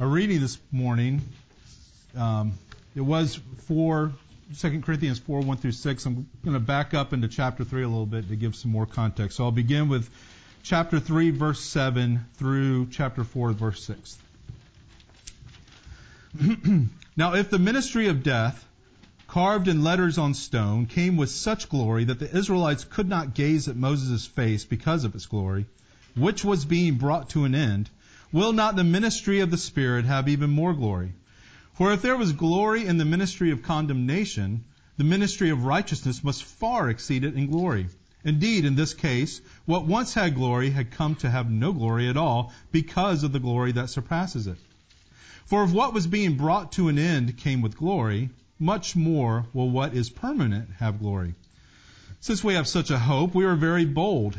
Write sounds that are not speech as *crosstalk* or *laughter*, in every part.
Our reading this morning, um, it was 4, 2 Corinthians 4, 1 through 6. I'm going to back up into chapter 3 a little bit to give some more context. So I'll begin with chapter 3, verse 7 through chapter 4, verse 6. *clears throat* now, if the ministry of death, carved in letters on stone, came with such glory that the Israelites could not gaze at Moses' face because of its glory, which was being brought to an end, will not the ministry of the Spirit have even more glory? For if there was glory in the ministry of condemnation, the ministry of righteousness must far exceed it in glory. Indeed, in this case, what once had glory had come to have no glory at all because of the glory that surpasses it. For if what was being brought to an end came with glory, much more will what is permanent have glory. Since we have such a hope, we are very bold,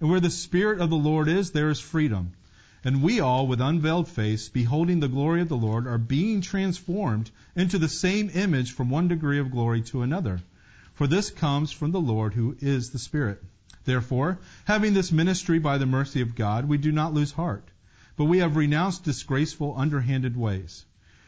and where the Spirit of the Lord is, there is freedom. And we all, with unveiled face, beholding the glory of the Lord, are being transformed into the same image from one degree of glory to another. For this comes from the Lord who is the Spirit. Therefore, having this ministry by the mercy of God, we do not lose heart, but we have renounced disgraceful, underhanded ways.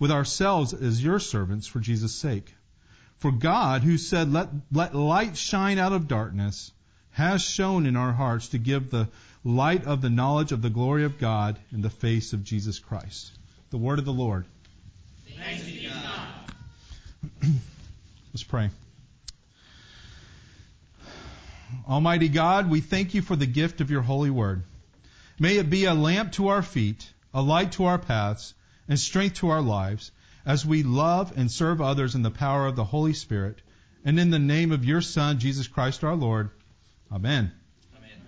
with ourselves as your servants for Jesus' sake. For God, who said, let, let light shine out of darkness, has shown in our hearts to give the light of the knowledge of the glory of God in the face of Jesus Christ. The word of the Lord. Thanks be to God. *clears throat* Let's pray. Almighty God, we thank you for the gift of your holy word. May it be a lamp to our feet, a light to our paths, and strength to our lives as we love and serve others in the power of the Holy Spirit. And in the name of your Son, Jesus Christ our Lord. Amen. Amen.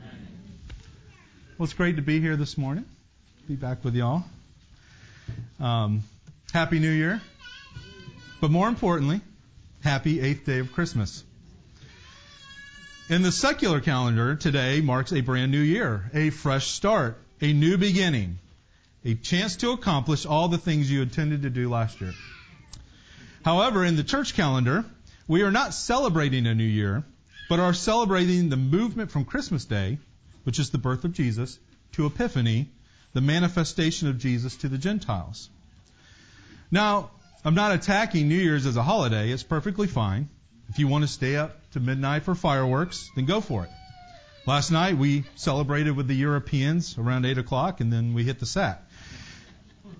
Well, it's great to be here this morning. Be back with y'all. Um, happy New Year. But more importantly, happy eighth day of Christmas. In the secular calendar, today marks a brand new year, a fresh start, a new beginning a chance to accomplish all the things you intended to do last year. However, in the church calendar, we are not celebrating a new year, but are celebrating the movement from Christmas Day, which is the birth of Jesus, to Epiphany, the manifestation of Jesus to the Gentiles. Now, I'm not attacking New Year's as a holiday. It's perfectly fine. If you want to stay up to midnight for fireworks, then go for it. Last night we celebrated with the Europeans around 8 o'clock and then we hit the sack.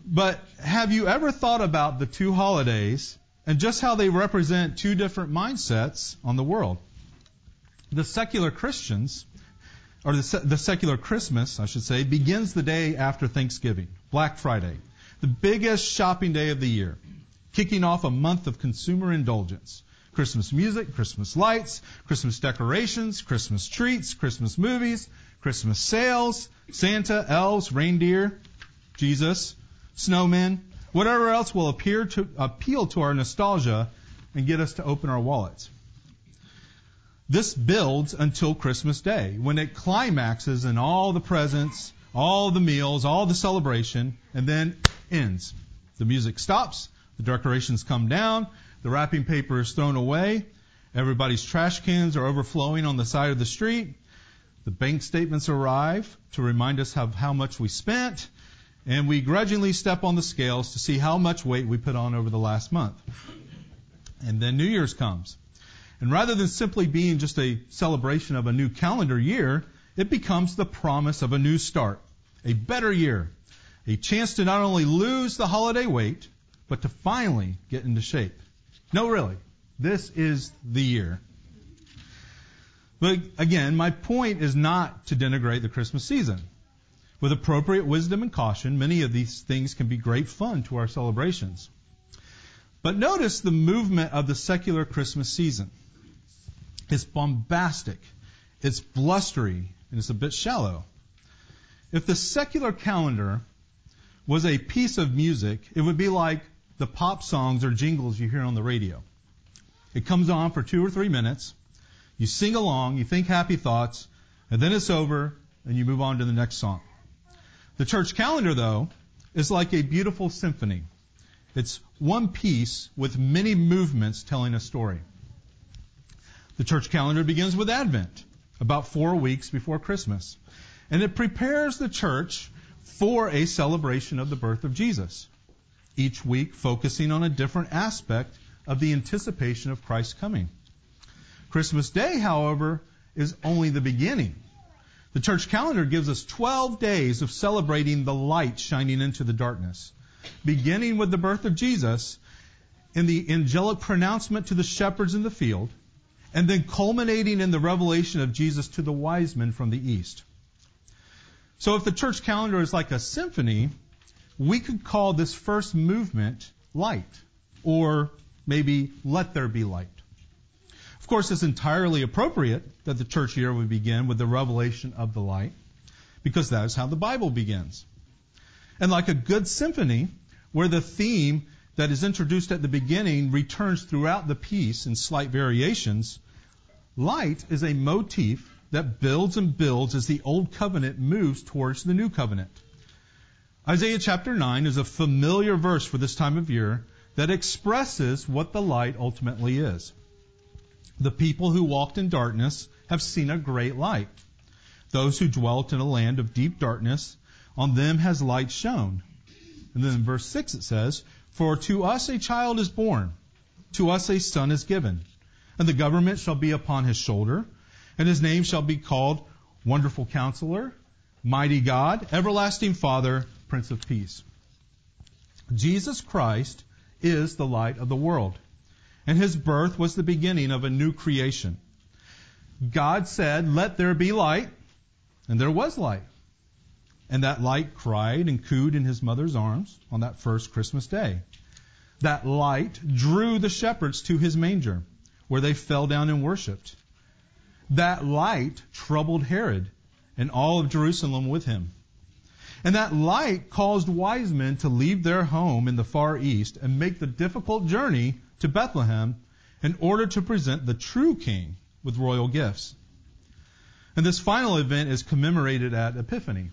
But have you ever thought about the two holidays and just how they represent two different mindsets on the world? The secular Christians, or the, the secular Christmas, I should say, begins the day after Thanksgiving, Black Friday, the biggest shopping day of the year, kicking off a month of consumer indulgence. Christmas music, Christmas lights, Christmas decorations, Christmas treats, Christmas movies, Christmas sales, Santa, elves, reindeer, Jesus, snowmen, whatever else will appear to appeal to our nostalgia and get us to open our wallets. This builds until Christmas Day, when it climaxes in all the presents, all the meals, all the celebration, and then ends. The music stops, the decorations come down, the wrapping paper is thrown away, everybody's trash cans are overflowing on the side of the street, the bank statements arrive to remind us of how much we spent, and we grudgingly step on the scales to see how much weight we put on over the last month. And then New Year's comes. And rather than simply being just a celebration of a new calendar year, it becomes the promise of a new start, a better year, a chance to not only lose the holiday weight, but to finally get into shape. No, really. This is the year. But again, my point is not to denigrate the Christmas season. With appropriate wisdom and caution, many of these things can be great fun to our celebrations. But notice the movement of the secular Christmas season. It's bombastic, it's blustery, and it's a bit shallow. If the secular calendar was a piece of music, it would be like the pop songs or jingles you hear on the radio. It comes on for two or three minutes, you sing along, you think happy thoughts, and then it's over, and you move on to the next song. The church calendar, though, is like a beautiful symphony. It's one piece with many movements telling a story. The church calendar begins with Advent, about four weeks before Christmas. And it prepares the church for a celebration of the birth of Jesus. Each week focusing on a different aspect of the anticipation of Christ's coming. Christmas Day, however, is only the beginning. The church calendar gives us 12 days of celebrating the light shining into the darkness beginning with the birth of Jesus in the angelic pronouncement to the shepherds in the field, and then culminating in the revelation of Jesus to the wise men from the east. So if the church calendar is like a symphony, we could call this first movement light, or maybe let there be light. Course, it's entirely appropriate that the church year would begin with the revelation of the light, because that is how the Bible begins. And like a good symphony, where the theme that is introduced at the beginning returns throughout the piece in slight variations, light is a motif that builds and builds as the old covenant moves towards the new covenant. Isaiah chapter 9 is a familiar verse for this time of year that expresses what the light ultimately is. The people who walked in darkness have seen a great light. Those who dwelt in a land of deep darkness on them has light shone. And then in verse 6 it says, For to us a child is born, to us a son is given, and the government shall be upon his shoulder, and his name shall be called Wonderful Counselor, Mighty God, Everlasting Father, Prince of Peace. Jesus Christ is the light of the world, and his birth was the beginning of a new creation. God said, Let there be light, and there was light. And that light cried and cooed in his mother's arms on that first Christmas day. That light drew the shepherds to his manger, where they fell down and worshiped. That light troubled Herod and all of Jerusalem with him. And that light caused wise men to leave their home in the far east and make the difficult journey to Bethlehem in order to present the true king with royal gifts. And this final event is commemorated at Epiphany.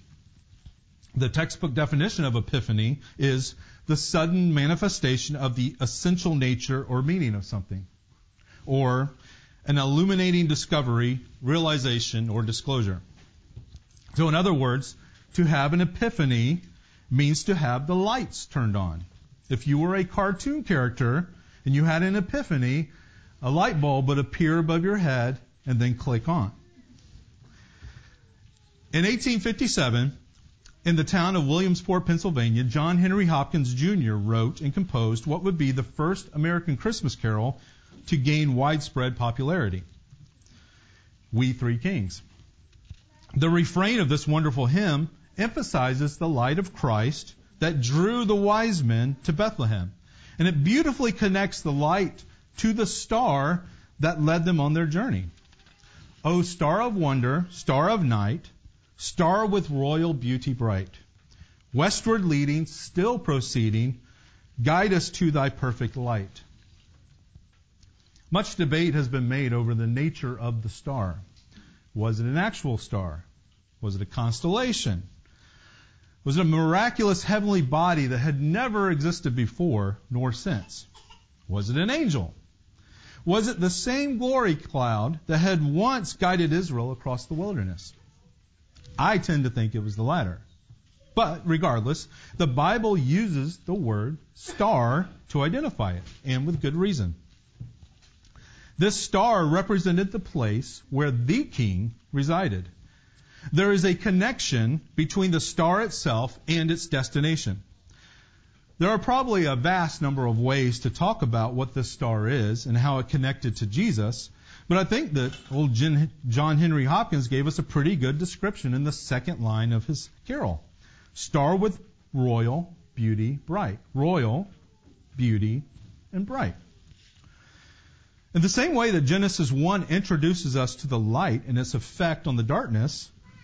The textbook definition of epiphany is the sudden manifestation of the essential nature or meaning of something, or an illuminating discovery, realization, or disclosure. So, in other words, to have an epiphany means to have the lights turned on. If you were a cartoon character and you had an epiphany, a light bulb would appear above your head and then click on. In 1857, in the town of Williamsport, Pennsylvania, John Henry Hopkins Jr. wrote and composed what would be the first American Christmas carol to gain widespread popularity. We Three Kings. The refrain of this wonderful hymn emphasizes the light of Christ that drew the wise men to Bethlehem. And it beautifully connects the light to the star that led them on their journey. O star of wonder, star of night, star with royal beauty bright. Westward leading, still proceeding, guide us to thy perfect light. Much debate has been made over the nature of the star. Was it an actual star? Was it a constellation? Was it a miraculous heavenly body that had never existed before nor since? Was it an angel? Was it the same glory cloud that had once guided Israel across the wilderness? I tend to think it was the latter. But regardless, the Bible uses the word star to identify it, and with good reason. This star represented the place where the king resided. There is a connection between the star itself and its destination. There are probably a vast number of ways to talk about what this star is and how it connected to Jesus, but I think that old John Henry Hopkins gave us a pretty good description in the second line of his carol. Star with royal, beauty, bright. Royal, beauty, and bright. In the same way that Genesis 1 introduces us to the light and its effect on the darkness,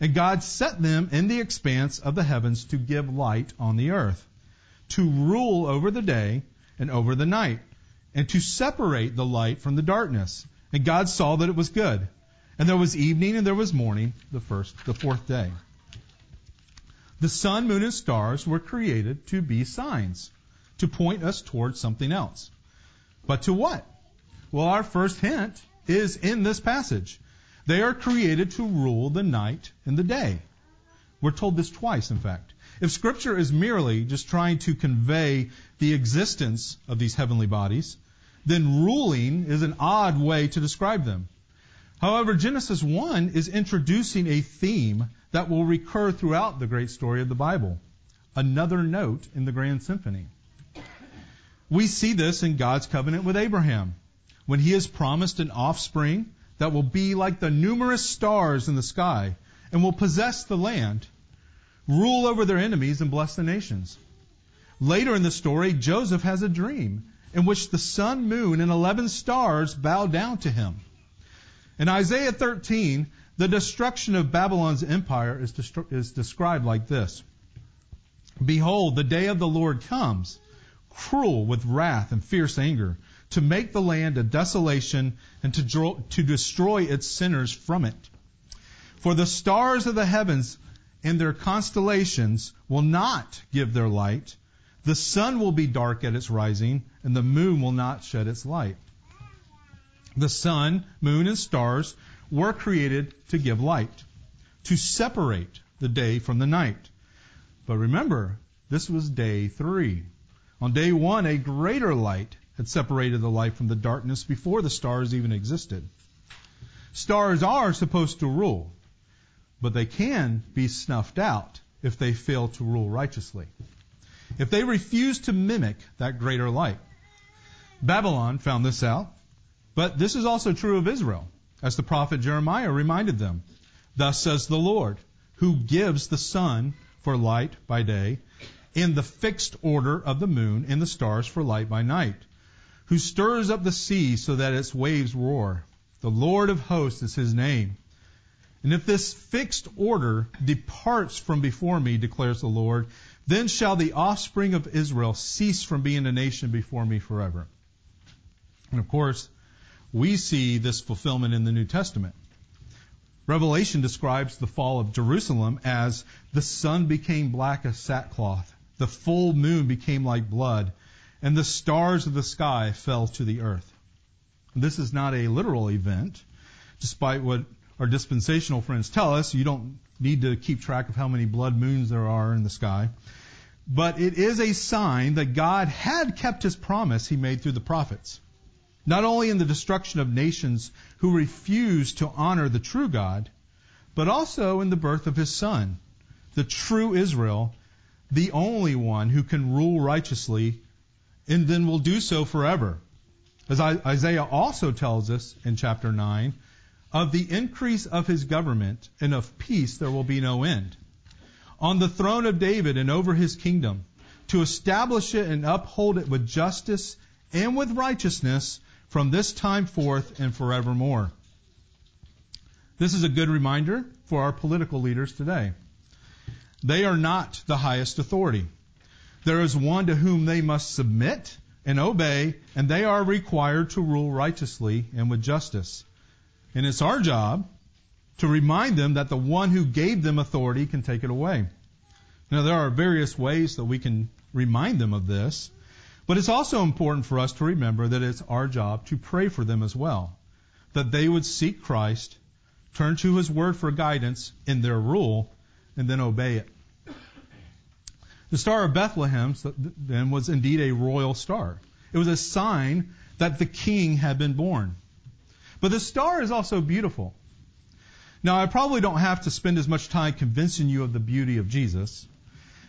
And God set them in the expanse of the heavens to give light on the earth to rule over the day and over the night, and to separate the light from the darkness. And God saw that it was good. And there was evening and there was morning, the first, the fourth day. The sun, moon, and stars were created to be signs, to point us towards something else. But to what? Well, our first hint is in this passage. They are created to rule the night and the day. We're told this twice, in fact. If Scripture is merely just trying to convey the existence of these heavenly bodies, then ruling is an odd way to describe them. However, Genesis 1 is introducing a theme that will recur throughout the great story of the Bible. Another note in the grand symphony. We see this in God's covenant with Abraham, when he has promised an offspring that will be like the numerous stars in the sky and will possess the land rule over their enemies, and bless the nations. Later in the story, Joseph has a dream in which the sun, moon, and 11 stars bow down to him. In Isaiah 13, the destruction of Babylon's empire is, destru- is described like this Behold, the day of the Lord comes, cruel with wrath and fierce anger, to make the land a desolation and to, to destroy its sinners from it. For the stars of the heavens and their constellations will not give their light. The sun will be dark at its rising, and the moon will not shed its light. The sun, moon, and stars were created to give light, to separate the day from the night. But remember, this was day three. On day one, a greater light had separated the light from the darkness before the stars even existed. Stars are supposed to rule but they can be snuffed out if they fail to rule righteously. If they refuse to mimic that greater light. Babylon found this out, but this is also true of Israel, as the prophet Jeremiah reminded them. Thus says the Lord, who gives the sun for light by day, and the fixed order of the moon and the stars for light by night, who stirs up the sea so that its waves roar. The Lord of hosts is his name. And if this fixed order departs from before me, declares the Lord, then shall the offspring of Israel cease from being a nation before me forever. And of course, we see this fulfillment in the New Testament. Revelation describes the fall of Jerusalem as the sun became black as sackcloth, the full moon became like blood, and the stars of the sky fell to the earth. This is not a literal event, despite what our dispensational friends tell us. You don't need to keep track of how many blood moons there are in the sky. But it is a sign that God had kept his promise he made through the prophets. Not only in the destruction of nations who refused to honor the true God, but also in the birth of his son, the true Israel, the only one who can rule righteously and then will do so forever. As Isaiah also tells us in chapter 9, of the increase of his government and of peace there will be no end. On the throne of David and over his kingdom, to establish it and uphold it with justice and with righteousness from this time forth and forevermore. This is a good reminder for our political leaders today. They are not the highest authority. There is one to whom they must submit and obey, and they are required to rule righteously and with justice. And it's our job to remind them that the one who gave them authority can take it away. Now, there are various ways that we can remind them of this. But it's also important for us to remember that it's our job to pray for them as well. That they would seek Christ, turn to His Word for guidance in their rule, and then obey it. The Star of Bethlehem then was indeed a royal star. It was a sign that the king had been born. But the star is also beautiful. Now, I probably don't have to spend as much time convincing you of the beauty of Jesus,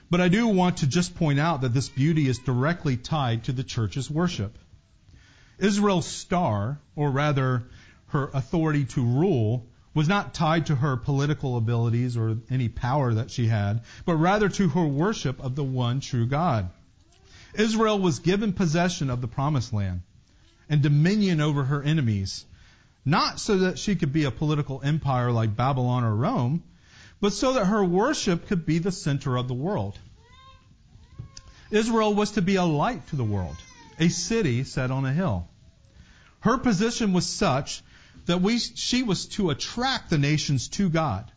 but I do want to just point out that this beauty is directly tied to the church's worship. Israel's star, or rather her authority to rule, was not tied to her political abilities or any power that she had, but rather to her worship of the one true God. Israel was given possession of the promised land and dominion over her enemies, not so that she could be a political empire like Babylon or Rome, but so that her worship could be the center of the world. Israel was to be a light to the world, a city set on a hill. Her position was such that we, she was to attract the nations to God.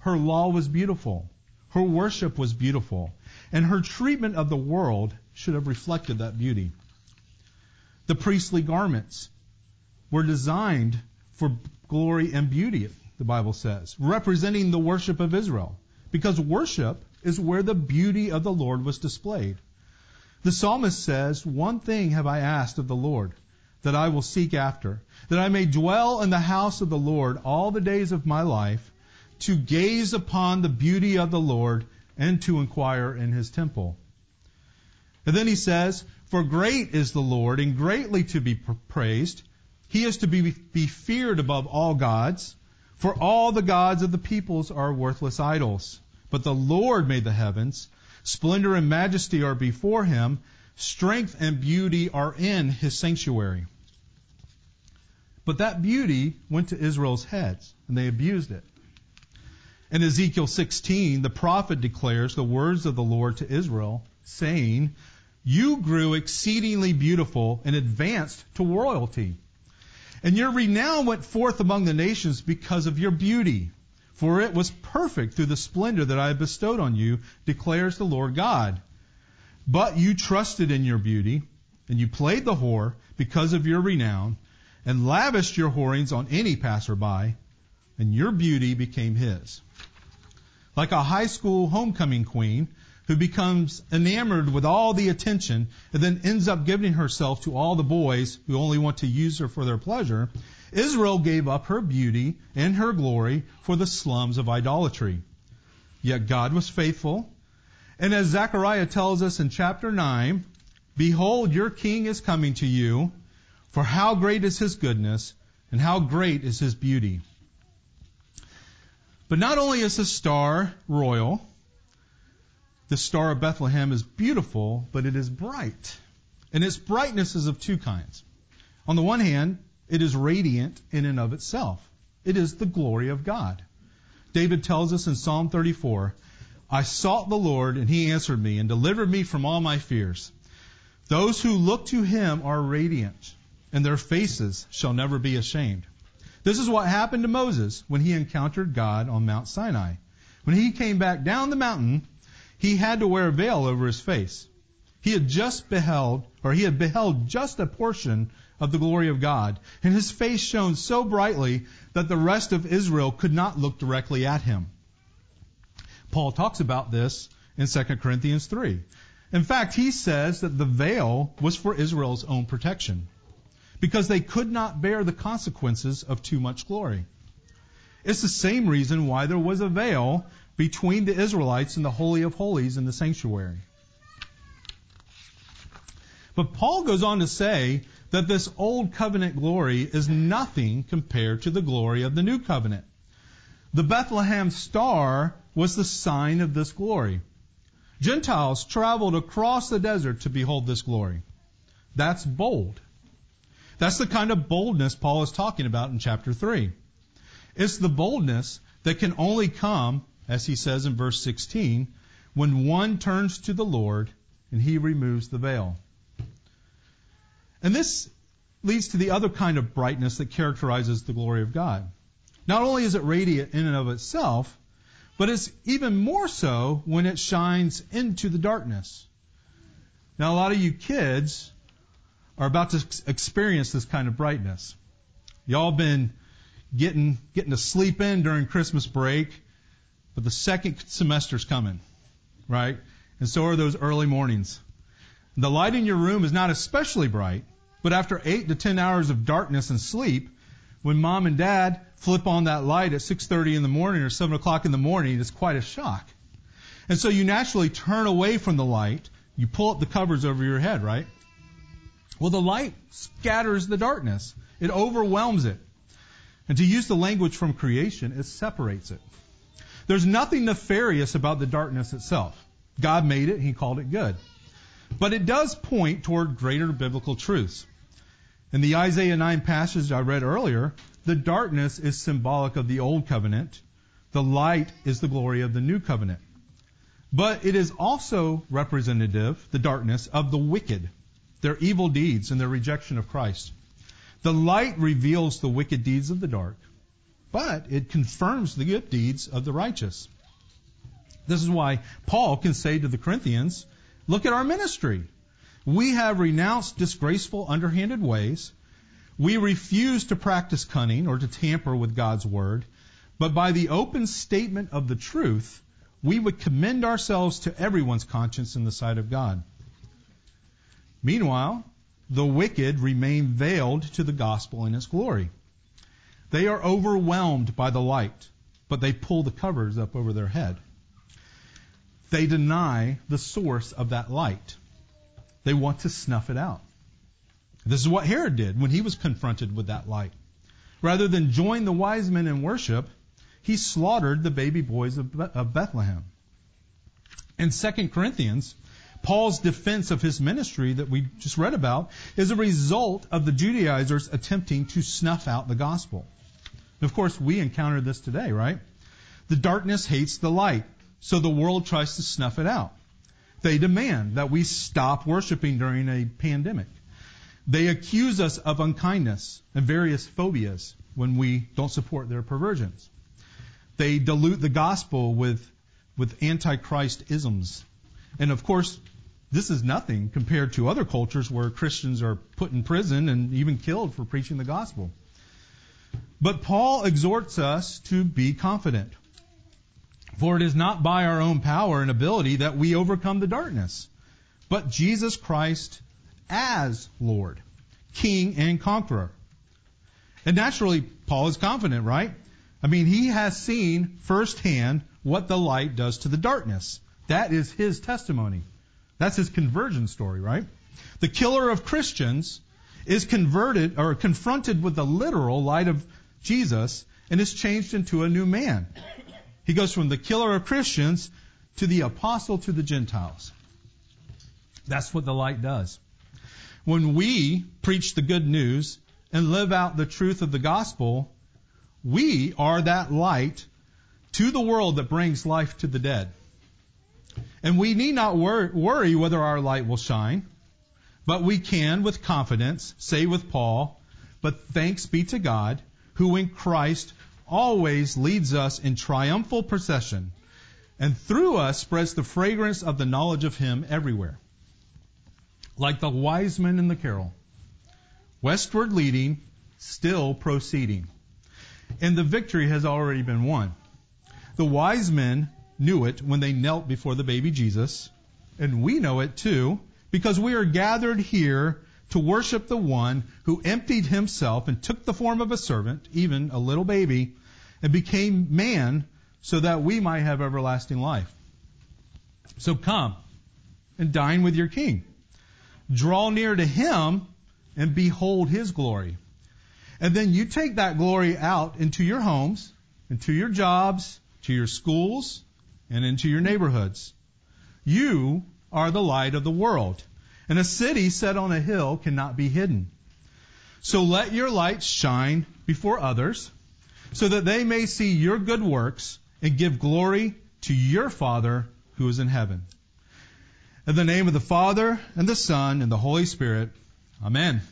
Her law was beautiful. Her worship was beautiful. And her treatment of the world should have reflected that beauty. The priestly garments were designed for glory and beauty, the Bible says, representing the worship of Israel. Because worship is where the beauty of the Lord was displayed. The psalmist says, One thing have I asked of the Lord that I will seek after, that I may dwell in the house of the Lord all the days of my life, to gaze upon the beauty of the Lord and to inquire in his temple. And then he says, For great is the Lord and greatly to be praised. He is to be, be feared above all gods, for all the gods of the peoples are worthless idols. But the Lord made the heavens. Splendor and majesty are before him. Strength and beauty are in his sanctuary. But that beauty went to Israel's heads, and they abused it. In Ezekiel 16, the prophet declares the words of the Lord to Israel, saying, You grew exceedingly beautiful and advanced to royalty. And your renown went forth among the nations because of your beauty. For it was perfect through the splendor that I have bestowed on you, declares the Lord God. But you trusted in your beauty, and you played the whore because of your renown, and lavished your whorings on any passerby, and your beauty became his. Like a high school homecoming queen who becomes enamored with all the attention and then ends up giving herself to all the boys who only want to use her for their pleasure, Israel gave up her beauty and her glory for the slums of idolatry. Yet God was faithful. And as Zechariah tells us in chapter 9, Behold, your king is coming to you, for how great is his goodness, and how great is his beauty. But not only is the star royal, the star of Bethlehem is beautiful, but it is bright. And its brightness is of two kinds. On the one hand, it is radiant in and of itself. It is the glory of God. David tells us in Psalm 34, I sought the Lord, and he answered me and delivered me from all my fears. Those who look to him are radiant and their faces shall never be ashamed. This is what happened to Moses when he encountered God on Mount Sinai. When he came back down the mountain, he had to wear a veil over his face. He had just beheld, or he had beheld just a portion of the glory of God, and his face shone so brightly that the rest of Israel could not look directly at him. Paul talks about this in 2 Corinthians 3. In fact, he says that the veil was for Israel's own protection because they could not bear the consequences of too much glory. It's the same reason why there was a veil between the Israelites and the Holy of Holies in the sanctuary. But Paul goes on to say that this old covenant glory is nothing compared to the glory of the new covenant. The Bethlehem star was the sign of this glory. Gentiles traveled across the desert to behold this glory. That's bold. That's the kind of boldness Paul is talking about in chapter 3. It's the boldness that can only come, as he says in verse 16, when one turns to the Lord and he removes the veil. And this leads to the other kind of brightness that characterizes the glory of God. Not only is it radiant in and of itself, but it's even more so when it shines into the darkness. Now, a lot of you kids are about to experience this kind of brightness. Y'all been getting getting to sleep in during Christmas break, but the second semester's coming, right? And so are those early mornings. The light in your room is not especially bright, but after eight to ten hours of darkness and sleep, when mom and dad flip on that light at 6:30 in the morning or 7 o'clock in the morning, it's quite a shock. And so you naturally turn away from the light. You pull up the covers over your head, right? Well, the light scatters the darkness. It overwhelms it. And to use the language from creation, it separates it. There's nothing nefarious about the darkness itself. God made it, He called it good. But it does point toward greater biblical truths. In the Isaiah 9 passage I read earlier, the darkness is symbolic of the old covenant. The light is the glory of the new covenant. But it is also representative, the darkness, of the wicked, their evil deeds and their rejection of Christ. The light reveals the wicked deeds of the dark, but it confirms the good deeds of the righteous. This is why Paul can say to the Corinthians, look at our ministry. We have renounced disgraceful, underhanded ways. We refuse to practice cunning or to tamper with God's word, but by the open statement of the truth, we would commend ourselves to everyone's conscience in the sight of God. Meanwhile, the wicked remain veiled to the gospel and its glory. They are overwhelmed by the light, but they pull the covers up over their head. They deny the source of that light. They want to snuff it out. This is what Herod did when he was confronted with that light. Rather than join the wise men in worship, he slaughtered the baby boys of Bethlehem. In 2 Corinthians, Paul's defense of his ministry that we just read about is a result of the Judaizers attempting to snuff out the gospel. of course, we encounter this today, right? The darkness hates the light. So the world tries to snuff it out. They demand that we stop worshiping during a pandemic. They accuse us of unkindness and various phobias when we don't support their perversions. They dilute the gospel with, with antichrist isms. And of course, this is nothing compared to other cultures where Christians are put in prison and even killed for preaching the gospel. But Paul exhorts us to be confident. For it is not by our own power and ability that we overcome the darkness, but Jesus Christ as Lord, King and Conqueror. And naturally, Paul is confident, right? I mean, he has seen firsthand what the light does to the darkness. That is his testimony. That's his conversion story, right? The killer of Christians is converted or confronted with the literal light of Jesus and is changed into a new man. He goes from the killer of Christians to the apostle to the Gentiles. That's what the light does. When we preach the good news and live out the truth of the gospel, we are that light to the world that brings life to the dead. And we need not wor- worry whether our light will shine, but we can with confidence say with Paul, but thanks be to God who in Christ always leads us in triumphal procession, and through us spreads the fragrance of the knowledge of Him everywhere. Like the wise men in the carol, westward leading, still proceeding. And the victory has already been won. The wise men knew it when they knelt before the baby Jesus, and we know it too, because we are gathered here to worship the one who emptied himself and took the form of a servant, even a little baby, and became man so that we might have everlasting life. So come and dine with your king. Draw near to him and behold his glory. And then you take that glory out into your homes, into your jobs, to your schools, and into your neighborhoods. You are the light of the world. And a city set on a hill cannot be hidden. So let your light shine before others, so that they may see your good works and give glory to your Father who is in heaven. In the name of the Father, and the Son, and the Holy Spirit. Amen.